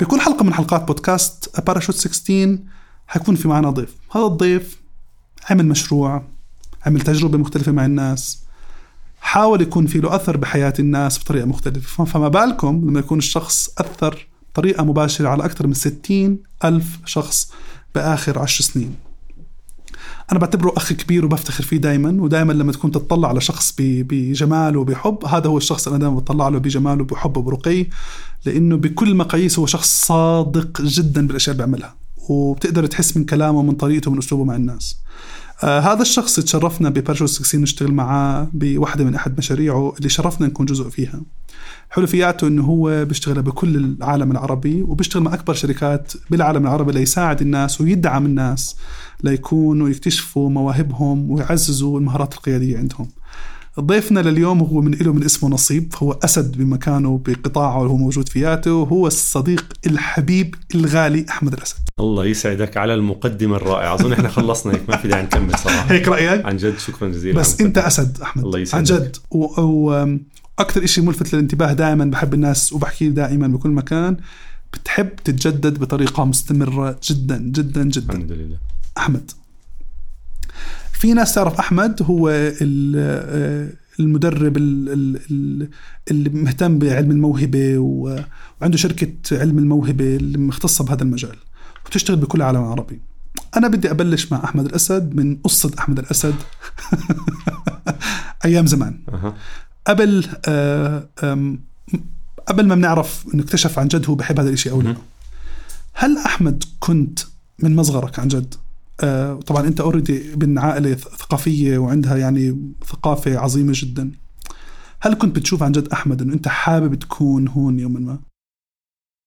بكل حلقة من حلقات بودكاست باراشوت 16 حيكون في معنا ضيف. هذا الضيف عمل مشروع عمل تجربة مختلفة مع الناس حاول يكون في له أثر بحياة الناس بطريقة مختلفة. فما بالكم لما يكون الشخص أثر بطريقة مباشرة على أكثر من 60 ألف شخص بآخر عشر سنين. أنا بعتبره أخ كبير وبفتخر فيه دائما ودائما لما تكون تطلع على شخص بجمال وبحب هذا هو الشخص اللي أنا دائما بطلع له بجمال وبحب وبرقي لأنه بكل مقاييس هو شخص صادق جدا بالأشياء اللي بيعملها وبتقدر تحس من كلامه من طريقته من أسلوبه مع الناس. آه هذا الشخص تشرفنا ببارشو 16 نشتغل معاه بواحدة من أحد مشاريعه اللي شرفنا نكون جزء فيها. حلو فياته إنه هو بيشتغل بكل العالم العربي وبيشتغل مع أكبر شركات بالعالم العربي ليساعد الناس ويدعم الناس ليكونوا يكتشفوا مواهبهم ويعززوا المهارات القيادية عندهم. ضيفنا لليوم هو من له من اسمه نصيب هو أسد بمكانه بقطاعه اللي هو موجود فياته وهو الصديق الحبيب الغالي أحمد الأسد. الله يسعدك على المقدمة الرائعة. أظن إحنا خلصنا هيك ما في داعي نكمل صراحة. هيك رأيك؟ عن جد شكرا جزيلا. بس أنت أسد أحمد الله يسعدك. عن جد. و... و... أكثر شيء ملفت للانتباه دائما بحب الناس وبحكي دائما بكل مكان بتحب تتجدد بطريقة مستمرة جدا جدا جدا. الحمد لله. أحمد. في ناس تعرف أحمد هو المدرب اللي مهتم بعلم الموهبة وعنده شركة علم الموهبة اللي مختصة بهذا المجال وبتشتغل بكل العالم العربي أنا بدي أبلش مع أحمد الأسد من قصة أحمد الأسد. أيام زمان. قبل آه قبل ما بنعرف انه اكتشف عن جد هو بحب هذا الشيء أو لا. هل أحمد كنت من مصغرك عن جد؟ آه طبعا أنت اوريدي من عائلة ثقافية وعندها يعني ثقافة عظيمة جدا. هل كنت بتشوف عن جد أحمد إنه أنت حابب تكون هون يوما ما؟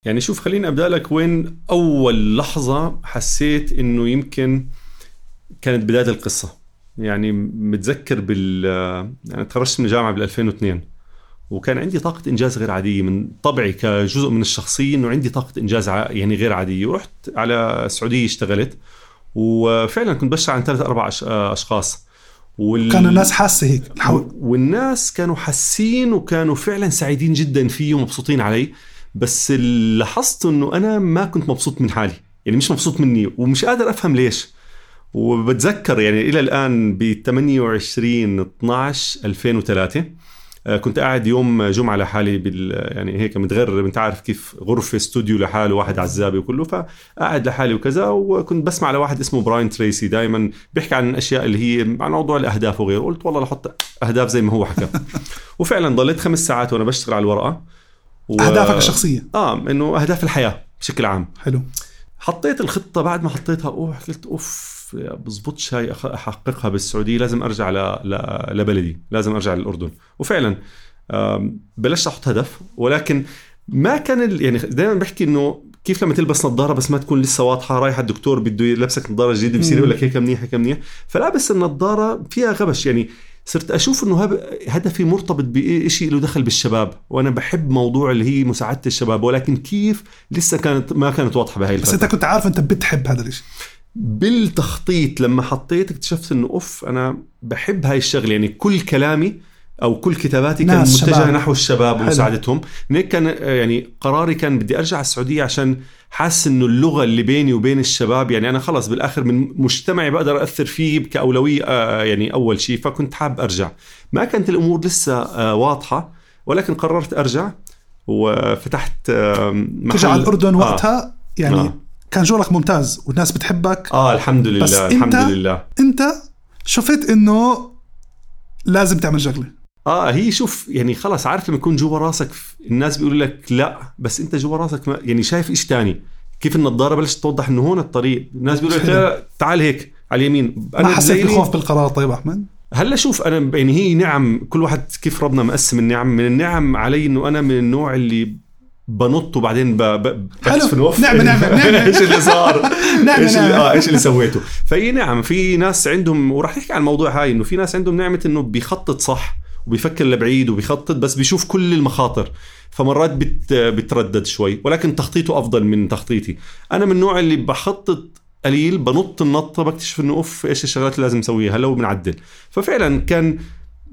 يعني شوف خليني أبدأ لك وين أول لحظة حسيت إنه يمكن كانت بداية القصة. يعني متذكر بال يعني تخرجت من الجامعة بال 2002 وكان عندي طاقة إنجاز غير عادية من طبعي كجزء من الشخصية إنه عندي طاقة إنجاز يعني غير عادية. ورحت على السعودية اشتغلت وفعلا كنت بشتغل عن ثلاث أربع أشخاص. وال... كان الناس حاسة هيك؟ الحو... والناس كانوا حاسين وكانوا فعلا سعيدين جدا فيه ومبسوطين علي. بس لاحظت إنه أنا ما كنت مبسوط من حالي يعني مش مبسوط مني ومش قادر أفهم ليش. وبتذكر يعني إلى الآن ب 28 12 2003 كنت قاعد يوم جمعة لحالي بال يعني هيك متغرب انت عارف كيف غرفة استوديو لحاله واحد عزابي وكله فقاعد لحالي وكذا وكنت بسمع لواحد اسمه براين تريسي دائما بيحكي عن الأشياء اللي هي عن موضوع الأهداف وغيره قلت والله لحط أهداف زي ما هو حكى. وفعلا ضليت خمس ساعات وأنا بشتغل على الورقة. و... أهدافك الشخصية. آه إنه أهداف الحياة بشكل عام. حلو. حطيت الخطة بعد ما حطيتها أوه قلت أوف بزبطش هاي أحققها بالسعودية لازم أرجع لبلدي لازم أرجع للأردن. وفعلا بلشت أحط هدف ولكن ما كان يعني دائما بحكي إنه كيف لما تلبس نظارة بس ما تكون لسه واضحة رايح الدكتور بده يلبسك نظارة جديدة بصير يقول لك هيك منيح هيك منيح. فلابس النظارة فيها غبش. يعني صرت أشوف إنه هدفي مرتبط بشيء له دخل بالشباب وأنا بحب موضوع اللي هي مساعدة الشباب ولكن كيف لسه كانت ما كانت واضحة بهاي بس أنت كنت عارف أنت بتحب هذا الشيء بالتخطيط لما حطيت اكتشفت إنه أوف أنا بحب هاي الشغلة يعني كل كلامي أو كل كتاباتي كان متجهة شباب. نحو الشباب ومساعدتهم هيك كان يعني قراري كان بدي أرجع على السعودية عشان حاسس إنه اللغة اللي بيني وبين الشباب يعني أنا خلص بالآخر من مجتمعي بقدر أثر فيه كأولوية يعني أول شيء فكنت حاب أرجع ما كانت الأمور لسه واضحة ولكن قررت أرجع وفتحت محل ترجع على الأردن وقتها آه. يعني آه. كان شغلك ممتاز والناس بتحبك. آه الحمد لله بس الحمد انت لله. أنت شفت إنه لازم تعمل شغله آه هي شوف يعني خلص عارف لما يكون جوا راسك الناس بيقولوا لك لا بس أنت جوا راسك ما يعني شايف إيش تاني؟ كيف النظاره بلشت توضح إنه هون الطريق؟ الناس بيقولوا لك تعال هيك على اليمين. أنا ما حسيت بخوف بالقرار طيب أحمد؟ هلا شوف أنا يعني هي نعم كل واحد كيف ربنا مقسم النعم. من النعم علي إنه أنا من النوع اللي بنط وبعدين الوف نعم نعم نعم إيش اللي صار؟ نعم إيش. اللي آه إيش اللي سويته؟ فهي نعم في ناس عندهم وراح نحكي عن الموضوع هاي إنه في ناس عندهم نعمة إنه بيخطط صح وبيفكر لبعيد وبيخطط بس بيشوف كل المخاطر. فمرات بت بتردد شوي ولكن تخطيطه أفضل من تخطيطي. أنا من النوع اللي بخطط قليل بنط النطة بكتشف إنه أوف إيش الشغلات اللي لازم أسويها؟ لو بنعدل. ففعلا كان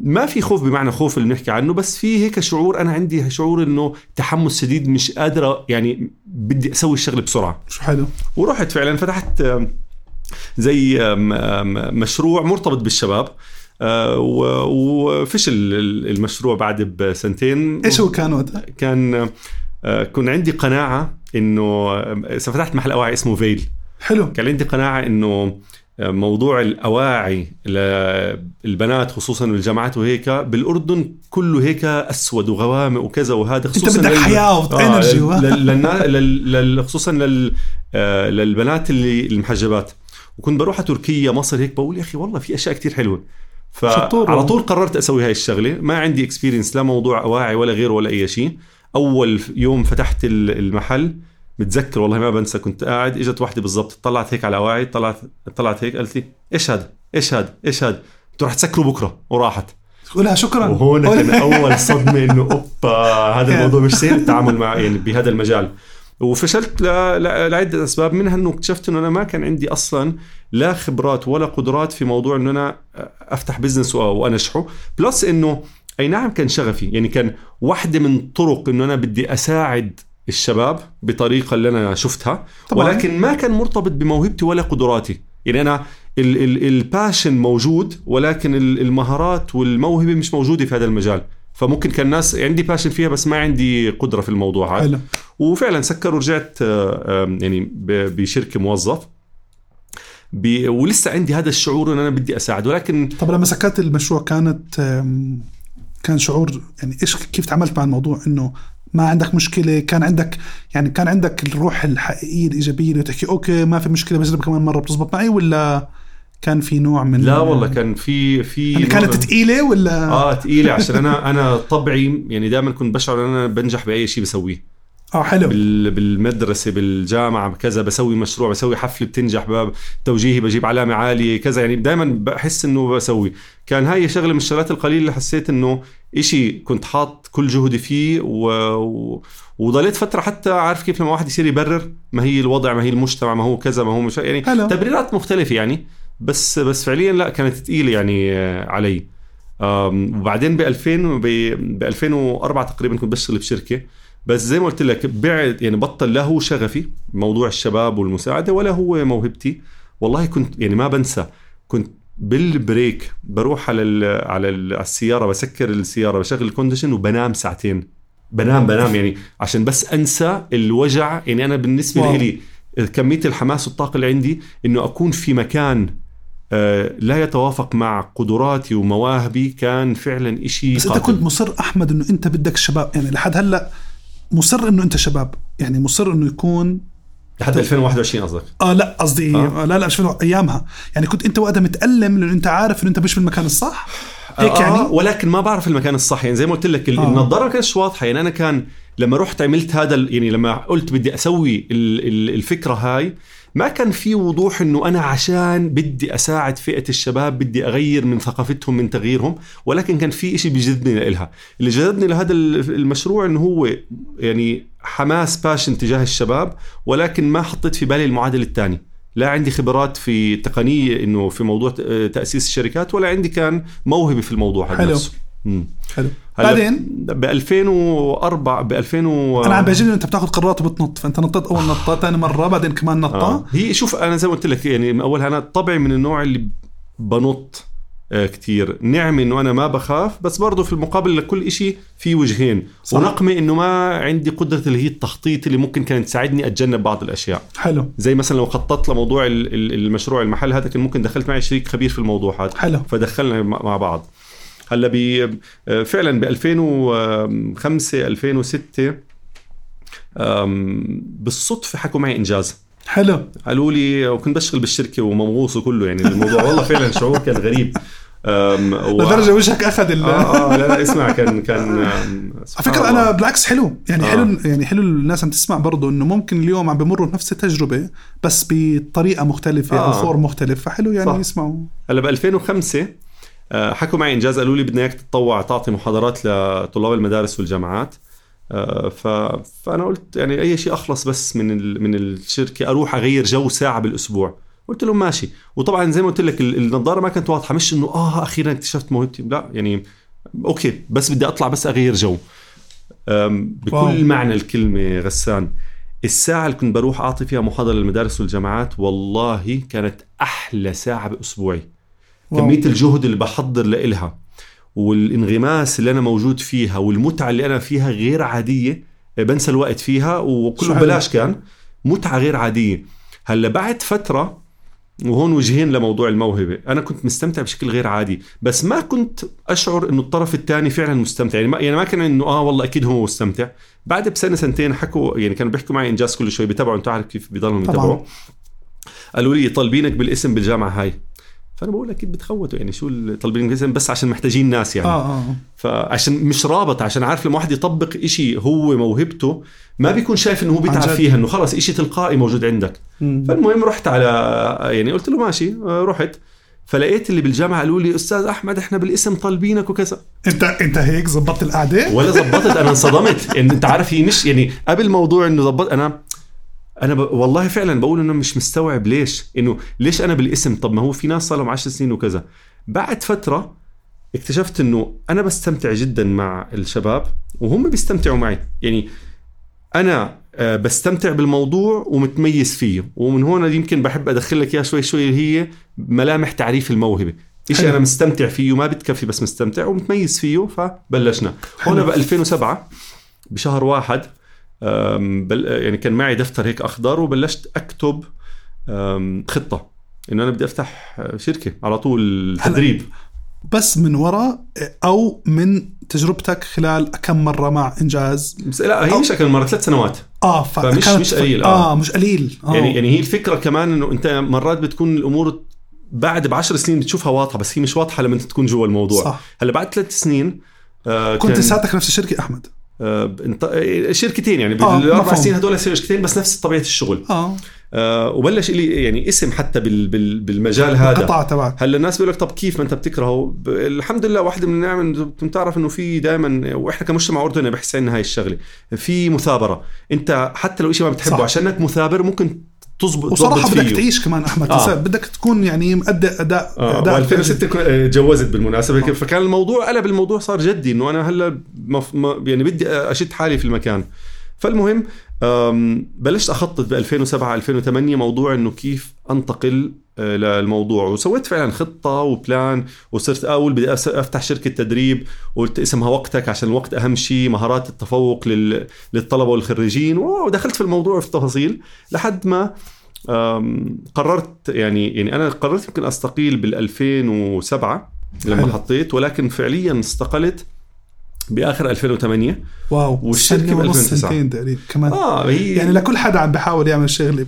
ما في خوف بمعنى خوف اللي بنحكي عنه بس في هيك شعور أنا عندي شعور إنه تحمس شديد مش قادرة يعني بدي أسوي الشغله بسرعة. شو حلو. ورحت فعلا فتحت زي مشروع مرتبط بالشباب. آه، وفشل ال- المشروع بعد بسنتين. إيش هو كان وقتها؟ كان آه، كان عندي قناعة إنه فتحت محل اواعي اسمه فيل. حلو. كان عندي قناعة إنه موضوع الأواعي للبنات خصوصا بالجامعات وهيك بالأردن كله هيك أسود وغوامق وكذا وهذا أنت خصوصا بدك لل- حياة و energy آه لل- خصوصا لل آه، للبنات اللي المحجبات. وكنت بروح على تركيا مصر هيك بقول يا أخي والله في أشياء كتير حلوة. فعلى. طول قررت أسوي هاي الشغلة. ما عندي experience لا موضوع أواعي ولا غيره ولا أي شيء. أول يوم فتحت ال- المحل متذكر والله ما بنسى كنت قاعد إجت واحدة بالضبط طلعت هيك على اواعي طلعت طلعت هيك قالت لي إيش هذا إيش هذا إيش هذا قلت رح تسكره بكرة وراحت. قولها شكرا. وهون كان أول صدمة إنه أوبا هذا الموضوع مش سهل التعامل مع يعني بهذا المجال. وفشلت ل- ل- لعدة أسباب. منها إنه اكتشفت إنه أنا ما كان عندي أصلا لا خبرات ولا قدرات في موضوع إنه أنا أفتح business وانجحه plus إنه أي نعم كان شغفي يعني كان واحدة من طرق إنه أنا بدي أساعد الشباب بطريقة اللي أنا شفتها طبعاً. ولكن ما كان مرتبط بموهبتي ولا قدراتي. يعني أنا ال- ال- ال passion موجود ولكن ال- المهارات والموهبة مش موجودة في هذا المجال. فممكن كان الناس عندي passion فيها بس ما عندي قدرة في الموضوع هذا. وفعلا سكر ورجعت آه، يعني بشركة موظف. ب- ولسه عندي هذا الشعور إن أنا بدي أساعد ولكن طب لما سكرت المشروع كانت كان شعور يعني إيش كيف تعاملت مع الموضوع إنه ما عندك مشكلة كان عندك يعني كان عندك الروح الحقيقية الإيجابية اللي تحكي أوكي ما في مشكلة بجرب كمان مرة بتزبط معي. ولا كان في نوع من لا والله كان في في يعني كانت ثقيله ولا؟ آه ثقيله عشان أنا أنا طبعي يعني دائما كنت بشعر إن أنا بنجح بأي شيء بسويه. آه حلو. بال- بالمدرسة بالجامعة بكذا بسوي مشروع بسوي حفلة بتنجح باب توجيهي بجيب علامة عالية كذا. يعني دائما بحس إنه بسوي. كان هاي شغلة من الشغلات القليلة اللي حسيت إنه إشي كنت حاط كل جهدي فيه و... و... وضليت فترة حتى عارف كيف لما واحد يصير يبرر ما هي الوضع ما هي المجتمع ما هو كذا ما هو مش يعني حلو. تبريرات مختلفة يعني. بس بس فعليا لا كانت ثقيله يعني آه، علي. وبعدين ب 2000 ب 2004 تقريبا كنت بشتغل بشركه بس زي ما قلت لك بعد يعني بطل لا هو شغفي موضوع الشباب والمساعدة ولا هو موهبتي والله كنت يعني ما بنسى كنت بال break بروح على ال على, ال على السيارة بسكر السيارة بشغل ال condition وبنام ساعتين بنام بنام يعني عشان بس أنسى الوجع يعني أنا بالنسبة wow. لي كمية الحماس والطاقة اللي عندي إنه أكون في مكان آه، لا يتوافق مع قدراتي ومواهبي كان فعلا إشي بس أنت قاتل. كنت مصر أحمد إنه أنت بدك شباب يعني لحد هلأ مصر إنه أنت شباب. يعني مصر إنه يكون لحد 2021 قصدك؟ آه لا قصدي آه. لا لا شو أيامها. يعني كنت أنت وقتها متألم لأنه أنت عارف إنه أنت مش بالمكان الصح. هيك آه يعني؟ ولكن ما بعرف المكان الصح. يعني زي ما قلت لك آه. النظاره ما كانتش واضحه يعني أنا كان لما رحت عملت هذا يعني لما قلت بدي أسوي ال- ال- الفكرة هاي ما كان في وضوح إنه أنا عشان بدي أساعد فئة الشباب بدي أغير من ثقافتهم من تغييرهم ولكن كان في إشي بيجذبني لها اللي جذبني لهذا ال- المشروع إنه هو يعني حماس باشن تجاه الشباب ولكن ما حطيت في بالي المعادلة الثانية. لا عندي خبرات في تقنية إنه في موضوع تأسيس الشركات ولا عندي كان موهبة في الموضوع هذا حلو. نفسه. مم. حلو. بعدين؟ ب 2004 ب 2000 و... أنا عم إنه أنت بتاخذ قرارات وبتنط فأنت نطيت أول نطه ثاني مرة بعدين كمان نطه آه. هي شوف أنا زي ما قلت لك يعني من أولها أنا طبعي من النوع اللي بنط آه كتير. نعمة إنه أنا ما بخاف بس برضه في المقابل لكل إشي في وجهين. صح. ونقمة إنه ما عندي قدرة اللي هي التخطيط اللي ممكن كانت تساعدني أتجنب بعض الأشياء. حلو. زي مثلا لو خططت لموضوع ال- ال- المشروع المحل هذا كان ممكن دخلت معي شريك خبير في الموضوع هذا. حلو. فدخلنا مع بعض. هلا ب فعلا ب 2005 2006 أم، بالصدفة حكوا معي إنجاز حلو قالوا لي وكنت بشتغل بالشركة وممغوص وكله يعني الموضوع والله فعلا شعور كان غريب و- لدرجة وجهك أخذ ال آه آه لا لا اسمع كان كان على فكرة. أنا بالعكس حلو يعني آه. حلو يعني حلو الناس عم تسمع برضه إنه ممكن اليوم عم بمروا بنفس التجربة بس بطريقة مختلفة أو آه. فورم مختلف فحلو يعني صح. يسمعوا هلا ب 2005 آه، حكوا معي إنجاز قالوا لي بدنا إياك تتطوع تعطي محاضرات لطلاب المدارس والجامعات. آه، ف... فأنا قلت يعني أي شيء أخلص بس من ال... من الشركة أروح أغير جو ساعة بالأسبوع. قلت لهم ماشي. وطبعا زي ما قلت لك ال- النظارة ما كانت واضحة مش إنه آه أخيرا اكتشفت موهبتي. لا يعني okay بس بدي أطلع بس أغير جو. بكل wow. معنى الكلمة غسان الساعة اللي كنت بروح أعطي فيها محاضرة للمدارس والجامعات والله كانت أحلى ساعة بأسبوعي. واو. كمية الجهد اللي بحضر لإلها والانغماس اللي أنا موجود فيها والمتعة اللي أنا فيها غير عادية بنسى الوقت فيها وكله. ببلاش كان متعة غير عادية هلأ بعد فترة وهون وجهين لموضوع الموهبة أنا كنت مستمتع بشكل غير عادي بس ما كنت أشعر إنه الطرف الثاني فعلا مستمتع يعني ما, يعني ما كان إنه آه والله أكيد هو مستمتع بعد بسنة سنتين حكوا يعني كانوا بيحكوا معي إنجاز كل شوي بيتابعوا أنت عارف كيف بيضلهم. يتابعوا قالوا لي طالبينك بالاسم بالجامعة هاي فأنا بقول أكيد بتخوتوا يعني شو ال- طالبين بالاسم بس عشان محتاجين ناس يعني. آه آه فعشان مش رابط عشان عارف لما واحد يطبق إشي هو موهبته ما بيكون شايف إنه هو بيتعب. فيها إنه خلص إشي تلقائي موجود عندك. مم. فالمهم رحت على يعني قلت له ماشي آه، رحت. فلقيت اللي بالجامعة قالوا لي أستاذ أحمد إحنا بالاسم طالبينك وكذا. أنت أنت هيك زبطت القعدة؟ ولا زبطت أنا انصدمت. يعني أنت عارف هي مش يعني قبل موضوع إنه زبط أنا أنا ب... والله فعلا بقول إنه مش مستوعب ليش. إنه ليش أنا بالاسم؟ طب ما هو في ناس صار لهم 10 سنين وكذا. بعد فترة اكتشفت إنه أنا بستمتع جدا مع الشباب وهم بيستمتعوا معي. يعني أنا آه، بستمتع بالموضوع ومتميز فيه. ومن هون يمكن بحب أدخل لك اياها شوي شوي اللي هي ملامح تعريف الموهبة. شيء. أنا مستمتع فيه ما بتكفي بس مستمتع ومتميز فيه فبلشنا. هون. ب 2007 بشهر واحد يعني كان معي دفتر هيك أخضر وبلشت أكتب خطة إنه أنا بدي أفتح شركة على طول. تدريب بس من وراء أو من تجربتك خلال كم مرة مع إنجاز بس لا هي مش كان مرة ثلاث سنوات آه فمش- فكانت- مش قليل، آه, آه. مش قليل آه. يعني يعني هي الفكرة كمان إنه أنت مرات بتكون الأمور بعد بعشر سنين بتشوفها واضحة بس هي مش واضحة لما أنت تكون جوا الموضوع صح هلأ بعد ثلاث سنين آه كنت لساتك نفس الشركة أحمد شركتين يعني. آه، بالأربع. سنين هدول شركتين بس نفس طبيعة الشغل. آه. آه وبلش لي يعني اسم حتى بال بال بالمجال هذا. القطاع تبعك. هلا الناس بيقول لك طب كيف ما انت بتكرهه؟ الحمد لله واحدة من النعم إنه بتعرف إنه في دائما وإحنا كمجتمع أردني بحس عنا هاي الشغلة. في مثابرة. انت حتى لو شيء ما بتحبه صح. عشانك مثابر ممكن تزبط وصراحة بدك فيه. تعيش كمان أحمد آه. آه. بدك تكون يعني مؤدي اداء آه أداء 2006 كن- آه، تجوزت بالمناسبة آه. فكان الموضوع قلب الموضوع صار جدي إنه أنا هلأ مف... ما يعني بدي أشد حالي في المكان فالمهم بلشت أخطط ب 2007 2008 موضوع إنه كيف أنتقل آه، للموضوع وسويت فعلا خطة وبلان وصرت أقول بدي أفتح شركة تدريب وقلت اسمها وقتك عشان الوقت أهم شيء مهارات التفوق لل... للطلبة والخريجين ودخلت في الموضوع في التفاصيل لحد ما قررت يعني يعني أنا قررت يمكن أستقيل بال 2007 لما حلو. حطيت ولكن فعليا استقلت بآخر 2008 واو والشركة سنة ب ونص 2009. سنتين تقريبا كمان آه هي يعني لكل حدا عم بحاول يعمل شغلة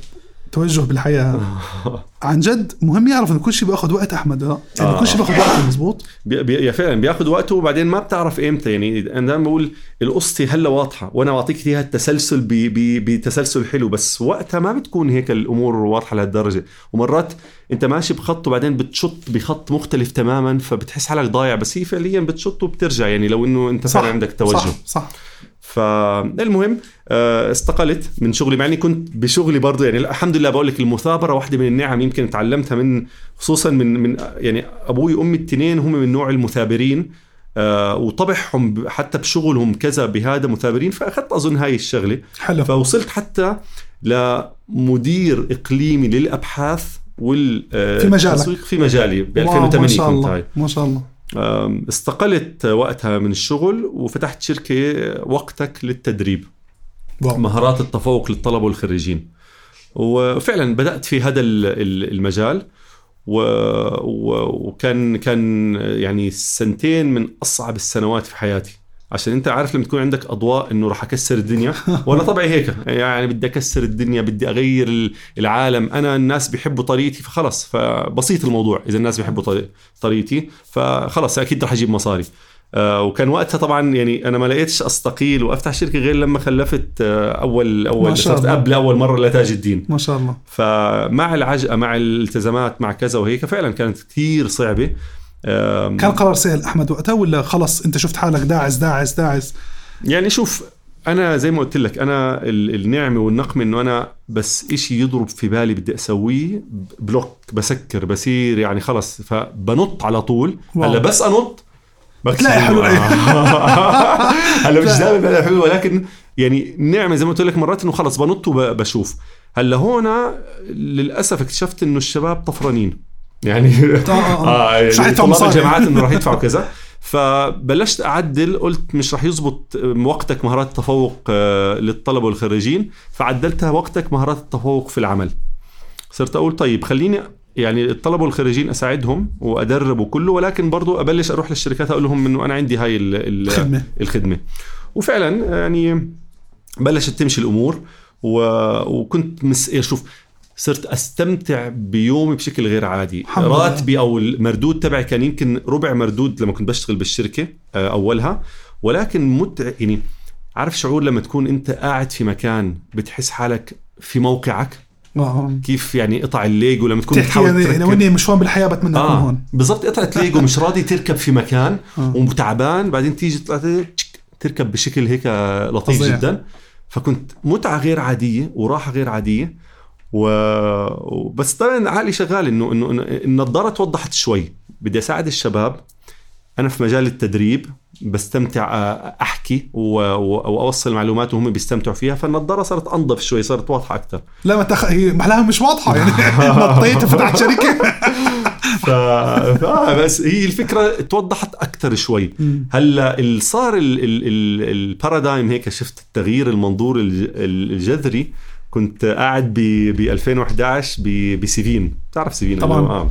توجه بالحياة. عن جد مهم يعرف انه كل شيء بياخذ وقت أحمد آه. يعني آه. كل شيء بياخذ وقت مزبوط بي بي فعلا بياخذ وقته وبعدين ما بتعرف إمتى. يعني أنا دائما بقول القصة هلأ واضحة وأنا بعطيك إياها التسلسل بتسلسل حلو بس وقتها ما بتكون هيك الأمور واضحة لهالدرجة. ومرات أنت ماشي بخط وبعدين بتشط بخط مختلف تماما فبتحس حالك ضايع بس هي فعليا بتشط وبترجع. يعني لو إنه أنت فعلا عندك توجه. صح صح. فالمهم آه، استقلت من شغلي مع إني كنت بشغلي برضه يعني الحمد لله بقول لك المثابرة واحدة من النعم يمكن تعلمتها من خصوصا من من يعني أبوي وأمي الاثنين هم من نوع المثابرين آه، وطبعهم حتى بشغلهم كذا بهذا مثابرين فأخذت أظن هاي الشغلة. حلو. فوصلت حتى لمدير إقليمي للأبحاث وال آه، في مجالك. في مجالي ب واو، 2008 ما شاء الله ما شاء الله. استقلت وقتها من الشغل وفتحت شركة وقتك للتدريب. واو. مهارات التفوق للطلبة والخريجين. وفعلا بدأت في هذا ال- ال- المجال. و... و... وكان كان يعني سنتين من أصعب السنوات في حياتي. عشان انت عارف لما تكون عندك أضواء إنه راح أكسر الدنيا؟ وأنا طبعي هيك؟ يعني بدي أكسر الدنيا بدي أغير ال- العالم. أنا الناس بيحبوا طريقتي فخلص. فبسيط الموضوع إذا الناس بيحبوا طري- طريقتي. فخلص أكيد رح أجيب مصاري. آه، وكان وقتها طبعا يعني أنا ما لقيتش أستقيل. وأفتح شركة غير لما خلفت آه، اول ما اول صرت الله. اب لاول مرة لتاج الدين. ما شاء الله. فمع العجقه مع الالتزامات مع كذا وهيك فعلا كانت كثير صعبة. كان قرار سهل أحمد وقتها ولا خلص أنت شفت حالك داعس داعس داعس يعني شوف أنا زي ما قلت لك أنا ال- النعمة والنقمه إنه أنا بس إشي يضرب في بالي بدي أسويه بلوك بسكر بصير يعني خلص فبنط على طول. هلأ بس أنط بتلاقي حلول. هلأ مش. دائما بلاقي حلول ولكن يعني النعمه زي ما قلت لك مرات إنه خلص بنط وبشوف هلأ هون للأسف اكتشفت إنه الشباب طفرانين يعني. آه مش رح يعني يدفعوا طلاب. الجامعات إنه راح يدفعوا كذا فبلشت أعدل قلت مش راح يزبط وقتك مهارات التفوق آه، للطلبة والخريجين فعدلتها وقتك مهارات التفوق في العمل صرت أقول طيب خليني يعني الطلبة والخريجين أساعدهم وأدرب وكله ولكن برضو أبلش أروح للشركات أقول لهم إنه أنا عندي هاي ال- ال- خدمة. الخدمة وفعلا يعني بلشت تمشي الأمور و... وكنت مس... إيه شوف صرت أستمتع بيومي بشكل غير عادي. راتبي أو المردود تبعي كان يمكن ربع مردود لما كنت بشتغل بالشركة آه، أولها ولكن متع يعني عارف شعور لما تكون أنت قاعد في مكان بتحس حالك في موقعك آه. كيف يعني قطع الليجو لما تكون تحكي بتحاول يعني تركب لو اني مش هون بالحياة بتمنى أكون آه هون بالضبط قطعة ليجو مش راضي تركب في مكان آه. وتعبان بعدين تيجي تركب بشكل هيك لطيف. جدا فكنت متعة غير عادية وراحة غير عادية و... بس طبعا عقلي شغال انه انه النظارة توضحت شوي. بدي أساعد الشباب. أنا في مجال التدريب بستمتع آه، أحكي. وأوصل معلومات وهم بيستمتعوا فيها. فالنظارة صارت أنظف شوي صارت واضحة أكثر لا ما تخ... هي محلاها مش واضحة يعني. نطيت وفتحت شركة. ف... آه بس هي الفكرة توضحت أكثر شوي. هلأ صار ال- ال- ال- البارادايم هيك شفت التغيير المنظور الج- ال- الجذري. كنت قاعد ب ب 2011 ب- بسيفين. بتعرف سيفين طبعاً. آه.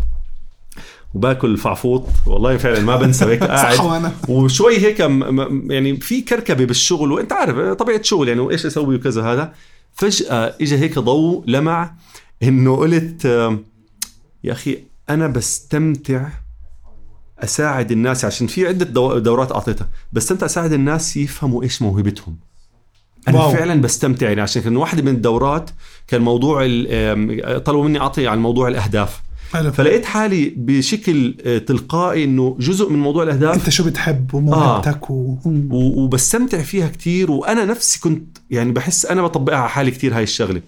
وباكل فعفوط والله فعلا ما بنسى هيك قاعد. وشوي هيك يعني في كركبة بالشغل وانت عارف طبيعة شغل يعني وإيش أسوي وكذا هذا. فجأة اجى هيك ضوء لمع إنه قلت آم، يا أخي أنا بستمتع أساعد الناس. عشان في عدة دو- دورات أعطيتها. بستمتع أساعد الناس يفهموا إيش موهبتهم. أنا wow. فعلا بستمتع يعني عشان كان واحدة من الدورات كان موضوع طلبوا مني أعطي عن موضوع الأهداف حلو فلقيت حالي بشكل آه، تلقائي إنه جزء من موضوع الأهداف أنت شو بتحب وموهبتك. مم. و- وبستمتع فيها كتير وأنا نفسي كنت يعني بحس أنا بطبقها على حالي كتير هاي الشغلة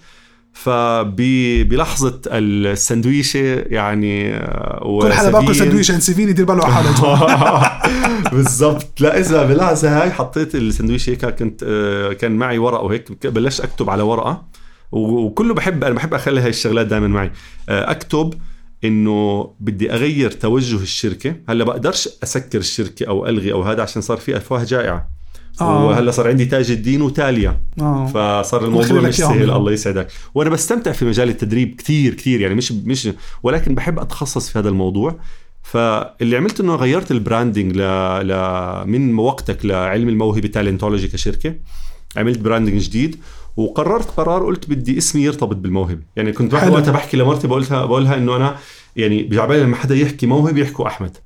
فبلحظة السندويشة يعني آه، كل حدا باكل وسفين- سندويش عند سيفين يدير باله على حاله بالضبط. لا إذا باللحظه هاي حطيت السندويشة هيك كنت آه، كان معي ورقة وهيك بلشت أكتب على ورقة. و- وكله بحب أنا بحب أخلي هاي الشغلات دائما معي. آه، أكتب إنه بدي أغير توجه الشركة. هلأ بقدرش أسكر الشركة أو ألغي أو هذا عشان صار في أفواه جائعة. آه. وهلا صار عندي تاج الدين وتاليا آه. فصار الموضوع مش. سهل الله يسعدك وأنا بستمتع في مجال التدريب كتير كتير يعني مش مش ولكن بحب أتخصص في هذا الموضوع فاللي عملت إنه غيرت ال branding ل... ل... من وقتك لعلم الموهبة Talentology كشركة عملت branding جديد وقررت قرار قلت بدي اسمي يرتبط بالموهبة يعني كنت. وقتها بحكي لمرتي بقولها بقولها إنه أنا يعني بجي عبالي لما حدا يحكي موهبة يحكوا أحمد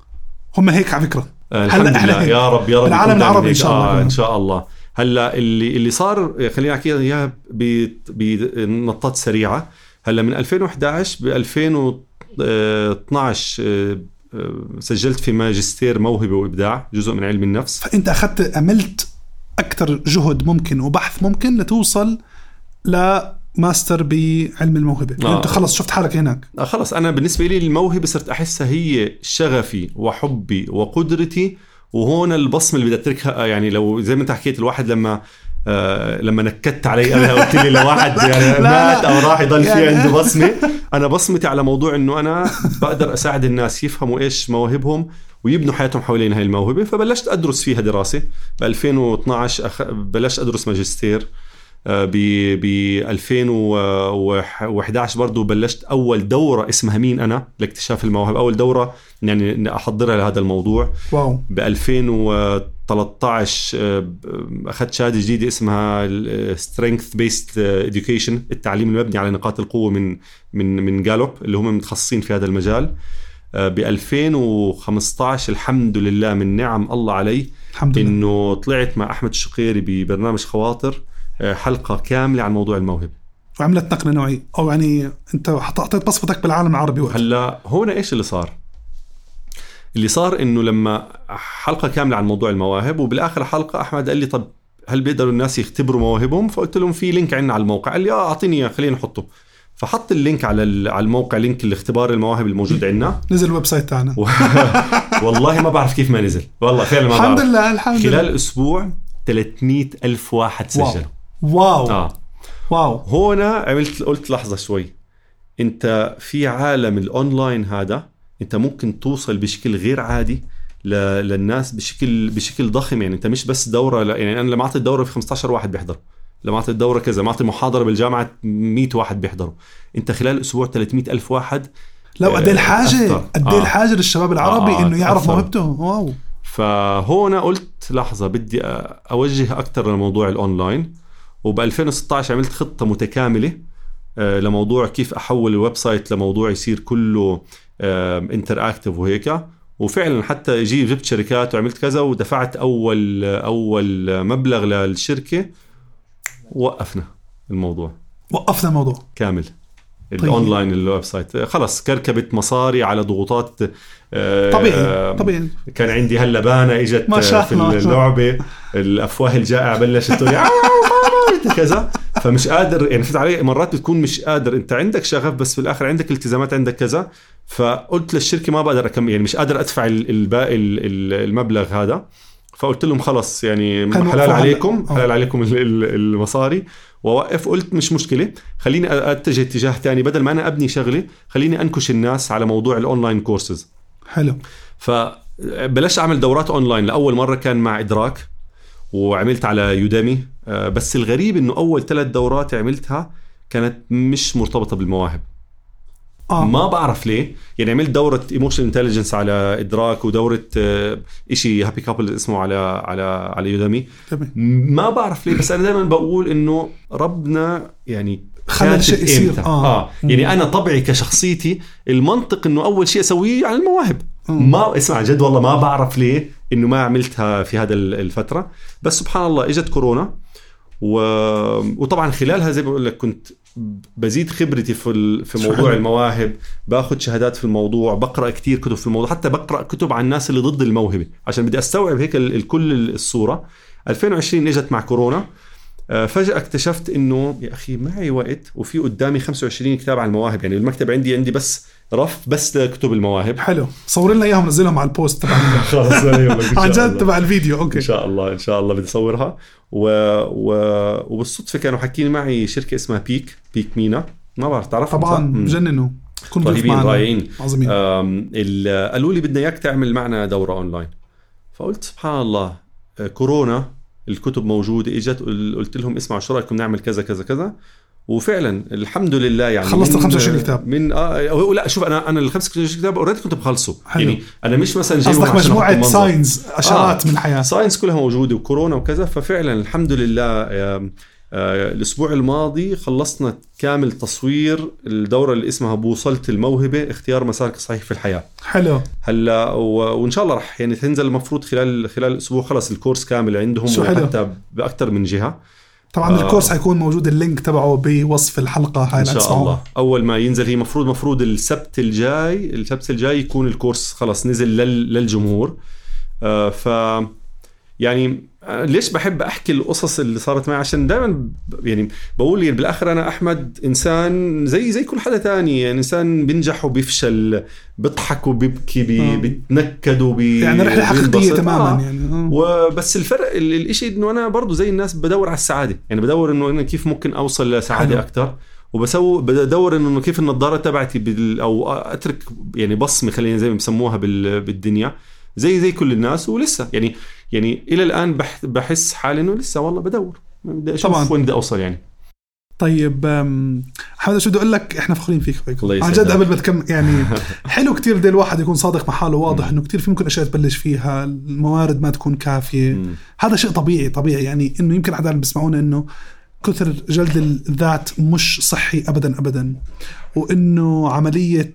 هم هيك على فكرة الحمد إحنا لله. يا رب يا رب دايماً العربي هيك. شاء الله آه. إن شاء الله هلا اللي اللي صار خليني أحكي اياها بنطات سريعة هلا من 2011 ب 2012 آه، آه، سجلت في ماجستير موهبة وإبداع جزء من علم النفس فأنت أخذت عملت أكثر جهد ممكن وبحث ممكن لتوصل لماستر بعلم الموهبة. آه. أنت خلص شفت حالك هناك. آه خلص. أنا بالنسبة لي الموهبة صرت أحسها هي شغفي وحبي وقدرتي وهون البصمة اللي بدي أتركها يعني لو زي ما أنت حكيت الواحد لما آه لما نكدت علي أنا قلت لي لواحد يعني لا. مات أو راح يضل في يعني- عنده بصمة. أنا بصمتي على موضوع إنه أنا بقدر أساعد الناس يفهموا إيش مواهبهم ويبنوا حياتهم حوالين هاي الموهبة فبلشت أدرس فيها دراسة. ب 2012 أخ... بلشت أدرس ماجستير. آه، ب ب 2011 برضه بلشت أول دورة اسمها مين أنا لاكتشاف المواهب أول دورة يعني أحضرها لهذا الموضوع. wow. ب 2013 آه، ب- أخذت شهادة جديدة اسمها strength based education التعليم المبني على نقاط القوة من من من Gallup اللي هم متخصصين في هذا المجال. ب 2015 الحمد لله من نعم الله علي الحمد لله. إنه طلعت مع أحمد الشقيري ببرنامج خواطر. آه، حلقة كاملة عن موضوع الموهبة. وعملت نقلة نوعية. أو يعني أنت حطيت بصمتك بالعالم العربي وقت. هلا هون إيش اللي صار؟ اللي صار إنه لما حلقة كاملة عن موضوع المواهب وبالآخر حلقة أحمد قال لي طب هل بيقدروا الناس يختبروا مواهبهم؟ فقلت لهم في link عندنا على الموقع. قال لي آه أعطيني إياه خليني نحطه فحط ال link على على الموقع link الاختبار المواهب الموجود عندنا. نزل ال website تاعنا. و- والله ما بعرف كيف ما نزل. والله فعلا ما الحمد بعرف. لله الحمد خلال لله. أسبوع 300 ألف واحد. سجلوا. wow آه. wow. هون عملت قلت لحظة شوي. انت في عالم الاونلاين هذا انت ممكن توصل بشكل غير عادي ل... للناس بشكل بشكل ضخم. يعني انت مش بس دورة. يعني أنا لما أعطي الدورة في 15 واحد بيحضر لما أعطي الدورة كذا لما أعطي محاضرة بالجامعة 100 واحد بيحضروا. انت خلال أسبوع 300 ألف واحد لو قد الحاجة. قد آه. الحاجة للشباب العربي آه، إنه يعرف أثر. موهبته wow. فهون قلت لحظة بدي أوجه أكثر لموضوع الأونلاين. وب 2016 عملت خطة متكاملة آه، لموضوع كيف أحول ال website لموضوع يصير كله interactive وهيك. وفعلا حتى جي جبت شركات وعملت كذا ودفعت أول أول مبلغ للشركة. ووقفنا الموضوع. وقفنا الموضوع. كامل. ال online ال website. خلص كركبت مصاري على ضغوطات آه، طبيعي طبيعي. كان عندي هلا بانة إجت ما شاء في الله،. اللعبة. الأفواه الجائعة بلشت تقول لي "عاو، ماما", كذا. فمش قادر يعني فهمت علي مرات بتكون مش قادر. انت عندك شغف بس في الآخر عندك التزامات عندك كذا. فقلت للشركة ما بقدر اكمل يعني مش قادر أدفع ال- الباقي ال- ال- المبلغ هذا. فقلت لهم خلص يعني خلينا حلال عليكم. آه. حلال عليكم ال- ال- المصاري. واوقف قلت مش مشكلة. خليني أتجه اتجاه ثاني بدل ما أنا أبني شغلة خليني أنكش الناس على موضوع ال online courses حلو. فبلشت أعمل دورات أونلاين. لأول مرة كان مع إدراك وعملت على Udemy آه، بس الغريب إنه أول ثلاث دورات عملتها كانت مش مرتبطة بالمواهب. آه. ما بعرف ليه. يعني عملت دورة emotional intelligence على إدراك ودورة آه، إشي هابي كابل اسمه على على على يودامي. ما بعرف ليه بس أنا دائما بقول إنه ربنا يعني خلى الشيء يصير. آه. آه. يعني أنا طبعي كشخصيتي المنطق إنه أول شيء أسويه على المواهب. ما اسمع جد والله ما بعرف ليه إنه ما عملتها في هذا ال- الفترة. بس سبحان الله إجت كورونا و... وطبعا خلالها زي ما بقول لك كنت بزيد خبرتي في ال... في موضوع. المواهب. باخذ شهادات في الموضوع بقرأ كتير كتب في الموضوع حتى بقرأ كتب عن الناس اللي ضد الموهبة. عشان بدي أستوعب هيك ال... الكل الصورة. 2020 إجت مع كورونا. آه، فجأة اكتشفت إنه يا أخي معي وقت وفي قدامي 25 كتاب عن المواهب. يعني المكتب عندي عندي بس رف بس لكتب المواهب. حلو. صور لنا إياهم نزلهم على ال post تبع خلص عن جد تبع الفيديو. إن okay شاء الله إن شاء الله بدي أصورها. و... و... وبالصدفه كانوا حاكين معي شركة اسمها بيك بيك مينا ما بعرف تعرفهم طبعا صح؟ مم. بجننوا كن ضيف رهيبين معنا. رائعين. عظيمين. قالوا لي بدنا إياك تعمل معنا دورة أونلاين. فقلت سبحان الله آه، كورونا الكتب موجودة إجت قل- قلت لهم اسمعوا شو رأيكم نعمل كذا كذا كذا؟ وفعلا الحمد لله يعني خلصت ال 25 كتاب. من آه لا شوف أنا أنا ال 25 كتاب already كنت بخلصه حلو. يعني أنا مش مثلا جايبهم قصدك مجموعة. signs إشارات آه. من الحياة signs كلها موجودة وكورونا وكذا ففعلا الحمد لله آم، آه، الأسبوع الماضي خلصنا كامل تصوير الدورة اللي اسمها بوصله الموهبة اختيار مسارك الصحيح في الحياة حلو هلا. وإن شاء الله رح يعني تنزل المفروض خلال خلال أسبوع خلص ال course كامل عندهم. وحتى باكثر من جهة طبعا آه. ال course حيكون موجود ال link تبعه بوصف الحلقة هاي إن شاء. الله أول ما ينزل هي مفروض مفروض السبت الجاي السبت الجاي يكون ال course خلص نزل لل... للجمهور آه ف يعني ليش بحب أحكي القصص اللي صارت معي عشان دائما يعني بقول يعني بالآخر أنا أحمد إنسان زي زي كل حدا تاني يعني إنسان بينجح وبيفشل بيضحك وبيبكي بي آه. بيتنكد وبي يعني رحلة حقيقية. تماما آه. يعني آه. وبس الفرق ال- الإشي إنه أنا برضو زي الناس بدور على السعادة يعني بدور إنه أنا كيف ممكن أوصل لسعادة. أكثر وبسوي بدور إنه كيف النظارة تبعتي بال أو أترك يعني بصمة خلينا زي ما بسموها بال بالدنيا زي زي كل الناس ولسه يعني يعني إلى الآن بح بحس حالي إنه لسه والله بدور. بدي أشوف طبعاً. وين بدي أوصل يعني. طيب حمد شو بدي أقول لك إحنا فخورين فيك. فيكم الله عن. جد قبل ما تكمل يعني حلو كتير بدي الواحد يكون صادق مع حاله واضح إنه كتير في ممكن أشياء تبلش فيها الموارد ما تكون كافية. هذا شيء طبيعي طبيعي. يعني إنه يمكن اللي بيسمعونا إنه كثر جلد الذات مش صحي ابدا ابدا. وإنه عملية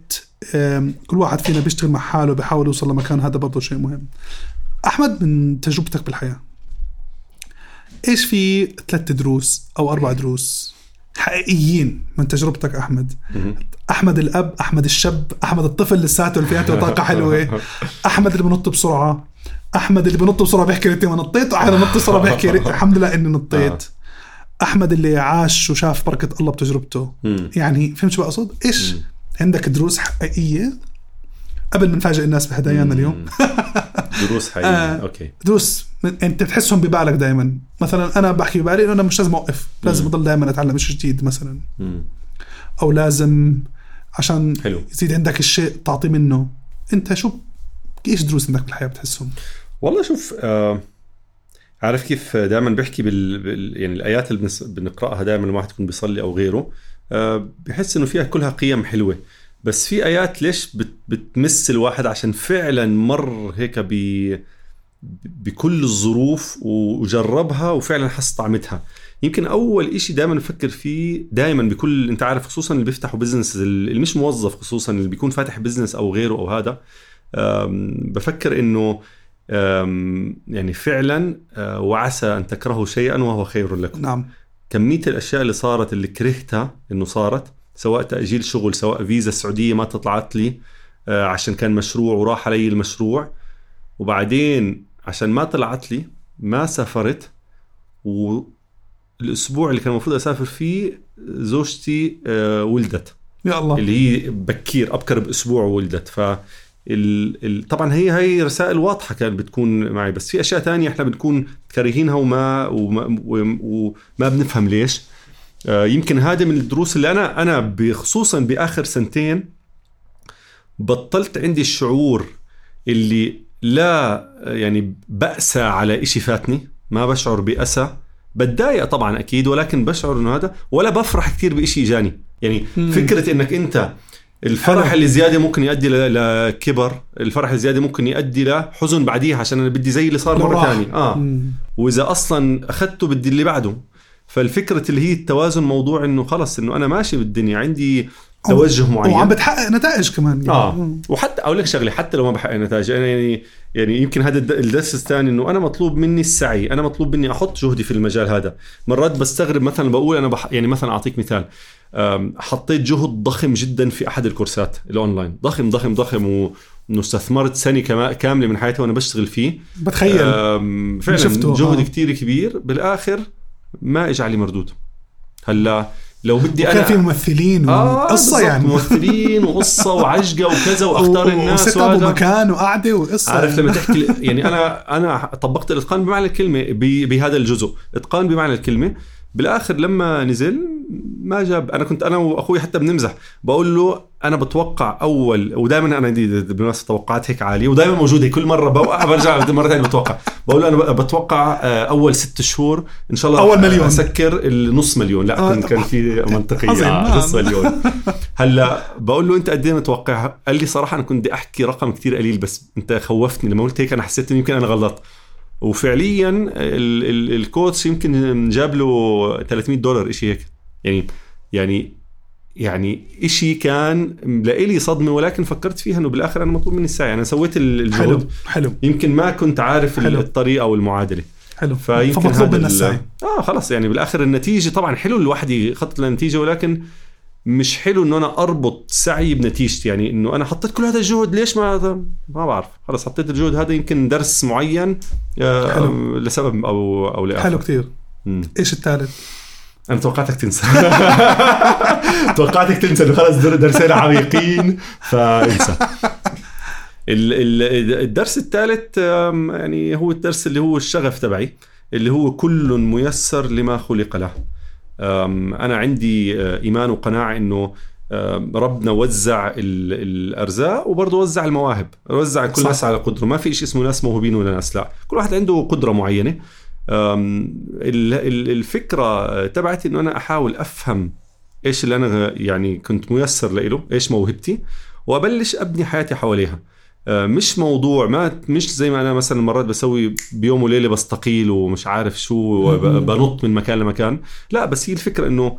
كل واحد فينا بيشتغل مع حاله بيحاول يوصل لمكان هذا برضه شيء مهم. أحمد من تجربتك بالحياة إيش في ثلاث دروس أو أربع دروس حقيقيين من تجربتك أحمد. أحمد الأب أحمد الشاب أحمد الطفل لساته اللي فيها طاقة حلوة أحمد اللي بنط بسرعة أحمد اللي بنط بسرعة بيحكي ريتني ما نطيت واحد بنط بسرعة بيحكي الحمد لله إني نطيت. أحمد اللي عاش وشاف بركة الله بتجربته. يعني فهمت شو بقصد؟ إيش. عندك دروس حقيقية قبل ما نفاجئ الناس بهدايانا اليوم؟ دروس حقيقية. آه. أوكي. دروس أنت بتحسهم ببالك دائما مثلا أنا بحكي ببالي إنه أنا مش لازم أوقف. لازم أضل دائما أتعلم شيء جديد مثلا. مم. أو لازم عشان حلو. يزيد عندك الشيء تعطي منه. أنت شو إيش دروس عندك بالحياة بتحسهم؟ والله شوف آه عارف كيف دائما بحكي بال, بال يعني الآيات اللي بنقرأها دائما لما واحد يكون بيصلي أو غيره آه بحس إنه فيها كلها قيم حلوة. بس في آيات ليش بت بتمس الواحد عشان فعلا مر هيك ب بكل الظروف وجربها وفعلا حس طعمتها. يمكن أول إشي دائما بفكر فيه دائما بكل أنت عارف خصوصا اللي بيفتحوا business اللي مش موظف خصوصا اللي بيكون فاتح business أو غيره أو هذا بفكر إنه يعني فعلا أه، وعسى أن تكرهوا شيئا وهو خير لكم. نعم. كمية الأشياء اللي صارت اللي كرهتها إنه صارت سواء تأجيل شغل سواء فيزا السعوديه ما طلعت لي أه، عشان كان مشروع وراح علي المشروع. وبعدين عشان ما طلعت لي ما سافرت. والأسبوع اللي كان المفروض أسافر فيه زوجتي أه، ولدت. يا الله. اللي هي بكير أبكر بأسبوع ولدت ف. طبعا هي هي رسائل واضحة كانت بتكون معي. بس في أشياء تانية إحنا بنكون كارهينها وما وما, وما بنفهم ليش. آه، يمكن هذا من الدروس اللي أنا أنا بخصوصا بآخر سنتين بطلت عندي الشعور اللي لا يعني بأسى على إشي فاتني ما بشعر بأسى بتضايق طبعا أكيد ولكن بشعر إنه هذا ولا بفرح كثير بشيء اجاني يعني مم. فكرة إنك أنت الفرح حلو. اللي زيادة ممكن يؤدي لكبر الفرح اللي زيادة ممكن يؤدي لحزن بعديها عشان أنا بدي زي اللي صار مرة. ثانية آه مم. وإذا أصلا أخذته بدي اللي بعده فالفكرة اللي هي التوازن موضوع إنه خلص إنه أنا ماشي بالدنيا عندي توجه معين. وعم بتحقق نتائج كمان يعني. آه. مم. وحتى أقول لك شغلة حتى لو ما بحقق نتائج أنا يعني يعني يمكن هذا الد- الدرس الثاني إنه أنا مطلوب مني السعي أنا مطلوب مني أحط جهدي في المجال هذا. مرات بستغرب مثلا بقول أنا بح يعني مثلا أعطيك مثال. حطيت جهد ضخم جدا في أحد الكورسات الأونلاين. ضخم ضخم ضخم و إنه استثمرت سنة كما- كاملة من حياتي وأنا بشتغل فيه. بتخيل. فعلا شفته، جهد آه. كتير كبير. بالآخر ما اجى علي مردود. هلا لو بدي كان أنا في ممثلين وقصه بالضبط، يعني. ممثلين وقصة وعجقة وكذا واختار الناس وهذا. ومكان وقعدة وقصة عارف لما تحكي يعني أنا أنا طبقت الإتقان بمعنى الكلمة ب- بهذا الجزء. إتقان بمعنى الكلمة. بالآخر لما نزل ما جاب أنا كنت أنا وأخوي حتى بنمزح. بقول له أنا بتوقع أول ودائما أنا عندي بالمناسبه توقعات هيك عالية ودائما موجودة كل مرة بوقع برجع مرة ثانية بتوقع. بقول له أنا بتوقع آه، أول ست شهور إن شاء الله أول مليون. أسكر النص مليون. لا آه، كان كان في منطقية. آه نعم. نص مليون. هلأ بقول له أنت قد إيه متوقع؟ قال لي صراحة أنا كنت بدي أحكي رقم كتير قليل بس أنت خوفتني. لما قلت هيك أنا حسيت إنه يمكن أنا غلط وفعليا ال- ال- الكوتش يمكن جاب له 300 دولار شيء هيك. يعني يعني يعني إشي كان لإلي صدمة ولكن فكرت فيها إنه بالآخر أنا مطلوب مني السعي أنا سويت ال- حلو الجهد حلو. يمكن ما كنت عارف حلو. الطريقة أو المعادلة. حلو. فمطلوب هذا منا ال- السعي آه خلص. يعني بالآخر النتيجة طبعا حلو الواحد يخطط للنتيجة ولكن مش حلو إنه أنا أربط سعي بنتيجتي. يعني إنه أنا حطيت كل هذا الجهد ليش ما ما بعرف. خلص حطيت الجهد هذا يمكن درس معين آه حلو. لسبب أو أو لآخر. حلو كتير. مم. إيش الثالث؟ أنا توقعتك تنسى. توقعتك تنسى إنه خلص در- درسين عميقين فانسى. ال- ال- الدرس الثالث يعني هو الدرس اللي هو الشغف تبعي اللي هو كل ميسر لما خلق له. أنا عندي آه، إيمان وقناعة إنه ربنا وزع ال- الأرزاق وبرضه وزع المواهب وزع كل صح. ناس على قدره. ما في شيء اسمه ناس موهوبين ولا ناس لا. كل واحد عنده قدرة معينة. الفكرة تبعتي إنه أنا أحاول أفهم إيش اللي أنا يعني كنت ميسر له إيش موهبتي وأبلش أبني حياتي حواليها. أه، مش موضوع ما مش زي ما أنا مثلا مرات بسوي بيوم وليلة بستقيل ومش عارف شو وب- مم. بنط من مكان لمكان. لا بس هي الفكرة إنه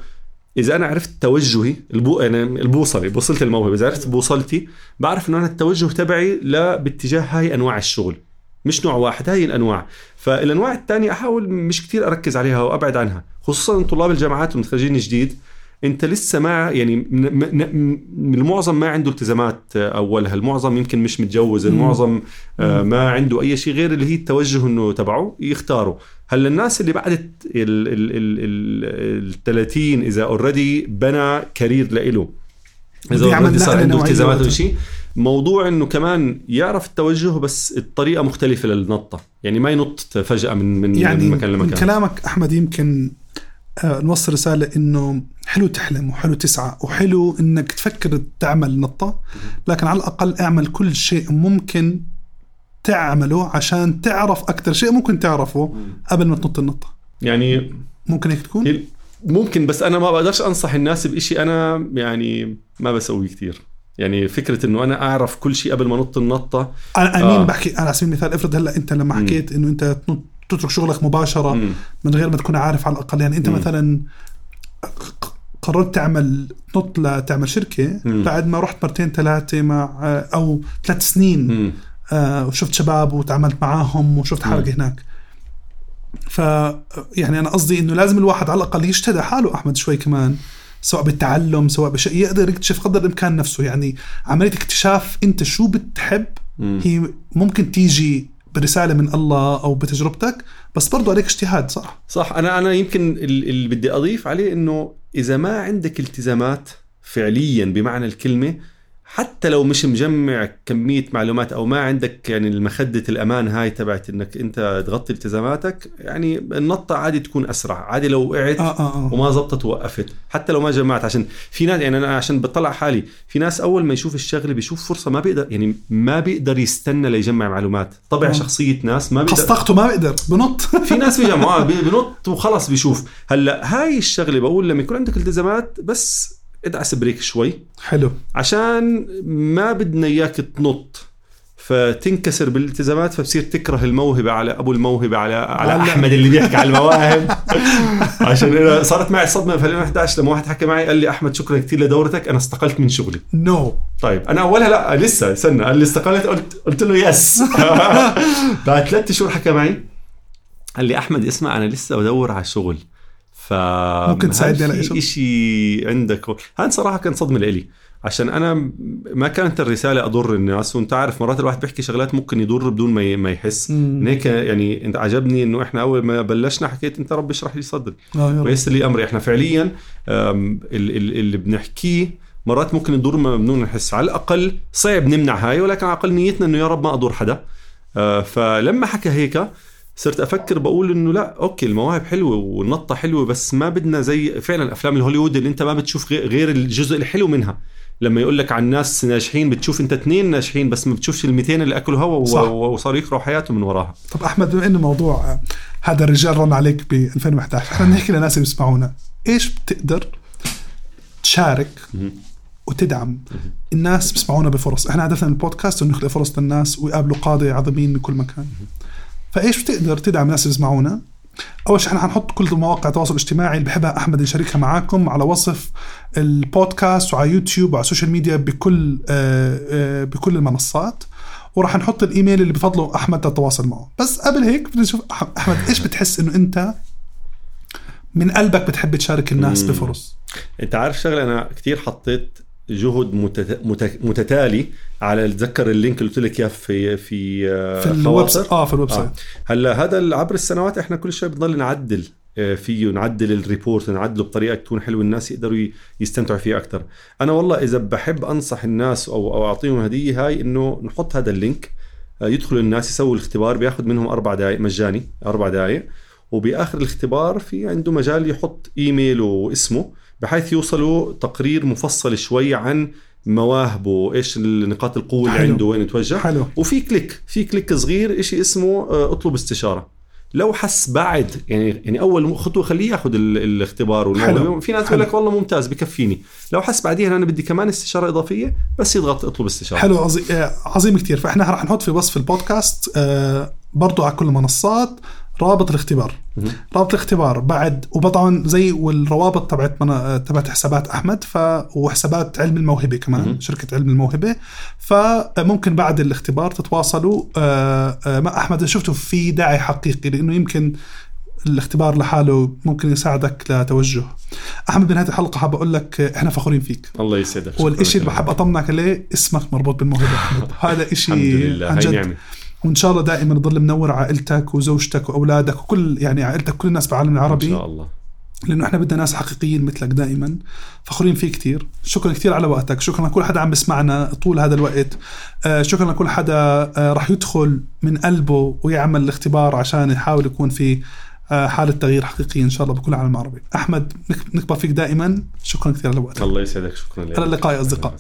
إذا أنا عرفت توجهي البو... يعني البوصله بوصلت الموهبة. إذا عرفت بوصلتي بعرف إنه أنا التوجه تبعي لا باتجاه هاي أنواع الشغل. مش نوع واحد هاي الأنواع. فالأنواع الثانية أحاول مش كتير أركز عليها وأبعد عنها خصوصا طلاب الجامعات المتخرجين جديد. أنت لسه ما يعني المعظم ما عنده التزامات أولها المعظم يمكن مش متجوز المعظم آه ما عنده أي شيء غير اللي هي التوجه إنه تبعه يختاره. هلأ الناس اللي بعد ال ال ال 30 إذا already بنى career لإله. إذا already صار عنده التزامات أو شيء موضوع إنه كمان يعرف التوجه بس الطريقة مختلفة للنطة. يعني ما ينط فجأة من من يعني مكان لمكان. من كلامك أحمد يمكن آه، نوصل رسالة إنه حلو تحلم وحلو تسعى وحلو إنك تفكر تعمل نطة لكن على الأقل اعمل كل شيء ممكن تعمله عشان تعرف أكثر شيء ممكن تعرفه قبل ما تنط النطة. يعني ممكن هيك تكون؟ ممكن بس أنا ما بقدرش أنصح الناس بإشي أنا يعني ما بسويه كثير يعني فكرة إنه أنا أعرف كل شيء قبل ما نط النطة. أنا آه. بحكي؟ على سبيل المثال افرض هلأ أنت لما حكيت إنه أنت تترك شغلك مباشرة مم. من غير ما تكون عارف على الأقل. يعني أنت مم. مثلا قررت تعمل تنط لتعمل شركة مم. بعد ما رحت مرتين ثلاثة مع أو ثلاث سنين. آه وشفت شباب وتعاملت معاهم وشفت حالك هناك. ف يعني أنا قصدي إنه لازم الواحد على الأقل يجتهد حاله أحمد شوي كمان. سواء بالتعلم سواء بشيء يقدر يكتشف قدر الإمكان نفسه. يعني عملية اكتشاف أنت شو بتحب مم. هي ممكن تيجي برسالة من الله أو بتجربتك بس برضو عليك اجتهاد صح؟ صح. أنا أنا يمكن اللي بدي أضيف عليه إنه إذا ما عندك التزامات فعليا بمعنى الكلمة حتى لو مش مجمع كمية معلومات أو ما عندك يعني المخدة الأمان هاي تبعت إنك أنت تغطي التزاماتك يعني النطة عادي تكون أسرع. عادي لو وقعت آه آه آه. وما زبطت ووقفت. حتى لو ما جمعت. عشان في ناس يعني أنا عشان بطلع حالي في ناس أول ما يشوف الشغلة بيشوف فرصة ما بيقدر يعني ما بيقدر يستنى ليجمع معلومات. طبع آه. شخصية ناس ما بيقدر. قصدقته ما بيقدر. بنط. في ناس بيجمعوا آه، بنط وخلص بيشوف. هلأ هاي الشغلة بقول لما يكون عندك التزامات بس ادعس brake شوي. حلو. عشان ما بدنا إياك تنط فتنكسر بالالتزامات فبصير تكره الموهبة على أبو الموهبة على على أحمد اللي بيحكي على المواهب. عشان أنا صارت معي صدمة في 2011 لما واحد حكى معي قال لي أحمد شكرا كثير لدورتك أنا استقلت من شغلي. no no. طيب أنا أولها لا لسه استنى قال لي استقلت قلت قلت له yes بعد ثلاث شهور حكى معي قال لي أحمد اسمع أنا لسه بدور على شغل. ف ممكن تساعدني على شيء شيء عندك؟ هاي صراحة كان صدمة لإلي عشان أنا ما كانت الرسالة أضر الناس وأنت عارف مرات الواحد بيحكي شغلات ممكن يضر بدون ما ما يحس. هيك يعني أنت عجبني إنه إحنا أول ما بلشنا حكيت أنت رب اشرح لي صدري آه ويسر لي أمري. إحنا فعليا اللي بنحكيه مرات ممكن يضر بدون نحس. على الأقل صعب نمنع هاي ولكن على الأقل نيتنا إنه يا رب ما أضر حدا. آه، فلما حكى هيك صرت أفكر بقول إنه لا أوكي المواهب حلوة والنطة حلوة بس ما بدنا زي فعلا أفلام الهوليوود اللي أنت ما بتشوف غير الجزء الحلو منها. لما يقول لك عن ناس ناجحين بتشوف أنت اثنين ناجحين بس ما بتشوفش ال 200 اللي أكلوا هوا وصاروا يكرهوا حياتهم من وراها. طب أحمد بما إنه موضوع هذا الرجال رن عليك ب 2011 إحنا نحكي للناس اللي بيسمعونا. إيش بتقدر تشارك وتدعم الناس بيسمعونا بفرص؟ إحنا هدفنا من البودكاست إنه نخلق فرص للناس ويقابلوا قاده عظيمين من كل مكان. فإيش بتقدر تدعم الناس اللي يسمعونا؟ أول شيء إحنا حنحط كل مواقع التواصل الاجتماعي اللي بحبها أحمد يشاركها معاكم على وصف البودكاست وعلى يوتيوب وعلى ال social media بكل آه، آه، بكل المنصات. وراح نحط الإيميل اللي بفضله أحمد تتواصل معه. بس قبل هيك بدي أشوف أحمد إيش بتحس إنه أنت من قلبك بتحب تشارك الناس بفرص؟ أنت عارف شغلة أنا كثير حطيت جهد متتالي على اتذكر ال link اللي قلت لك إياه في في آه، في ال website؟ آه في ال website. آه. هلا هذا عبر السنوات إحنا كل شوي بنضل نعدل آه، فيه نعدل ال report نعدله بطريقة تكون حلوة الناس يقدروا يستمتعوا فيه أكثر أنا والله إذا بحب أنصح الناس أو أو أعطيهم هدية هاي إنه نحط هذا ال link آه، يدخلوا الناس يسووا الاختبار بياخذ منهم أربع دقائق مجاني أربع دقائق وبآخر الاختبار في عنده مجال يحط إيميل واسمه بحيث يوصلوا تقرير مفصل شوي عن مواهبه إيش نقاط القوة اللي عنده وين يتوجه. حلو. وفي click في click صغير شيء اسمه آه، أطلب استشارة. لو حس بعد يعني يعني أول خطوة خليه ياخذ الاختبار والموهبه في ناس يقول لك والله ممتاز بكفيني. لو حس بعديها أنا بدي كمان استشارة إضافية بس يضغط أطلب استشارة. حلو عظيم آه، عظيم كثير فإحنا رح نحط في وصف البودكاست آه، برضو على كل المنصات رابط الاختبار. رابط الاختبار بعد وطبعا زي والروابط تبعت تبعت حسابات أحمد ف وحسابات علم الموهبة كمان شركة علم الموهبة. فممكن بعد الاختبار تتواصلوا آه، آه، مع أحمد. شفتوا في داعي حقيقي لأنه يمكن الاختبار لحاله ممكن يساعدك لتوجه أحمد بنهاية الحلقة حاب أقول لك إحنا فخورين فيك. الله يسعدك. والشيء اللي. بحب أطمنك عليه اسمك مربوط بالموهبة أحمد. هذا الحمد شيء لله عن جد. وإن شاء الله دائما تضل منور عائلتك وزوجتك وأولادك وكل يعني عائلتك كل الناس بالعالم إن العربي شاء الله. لأنه إحنا بدنا ناس حقيقيين مثلك دائما. فخورين فيك كثير شكرا كثير على وقتك. شكرا لكل حدا عم بسمعنا طول هذا الوقت. آه، شكرا لكل حدا آه، رح يدخل من قلبه ويعمل الاختبار عشان يحاول يكون في آه، حالة تغيير حقيقية إن شاء الله بكل العالم العربي. أحمد نك- نكبر فيك دائما. شكرا كثير على وقتك. الله يسعدك. شكرا لك. إلى اللقاء يا أصدقاء.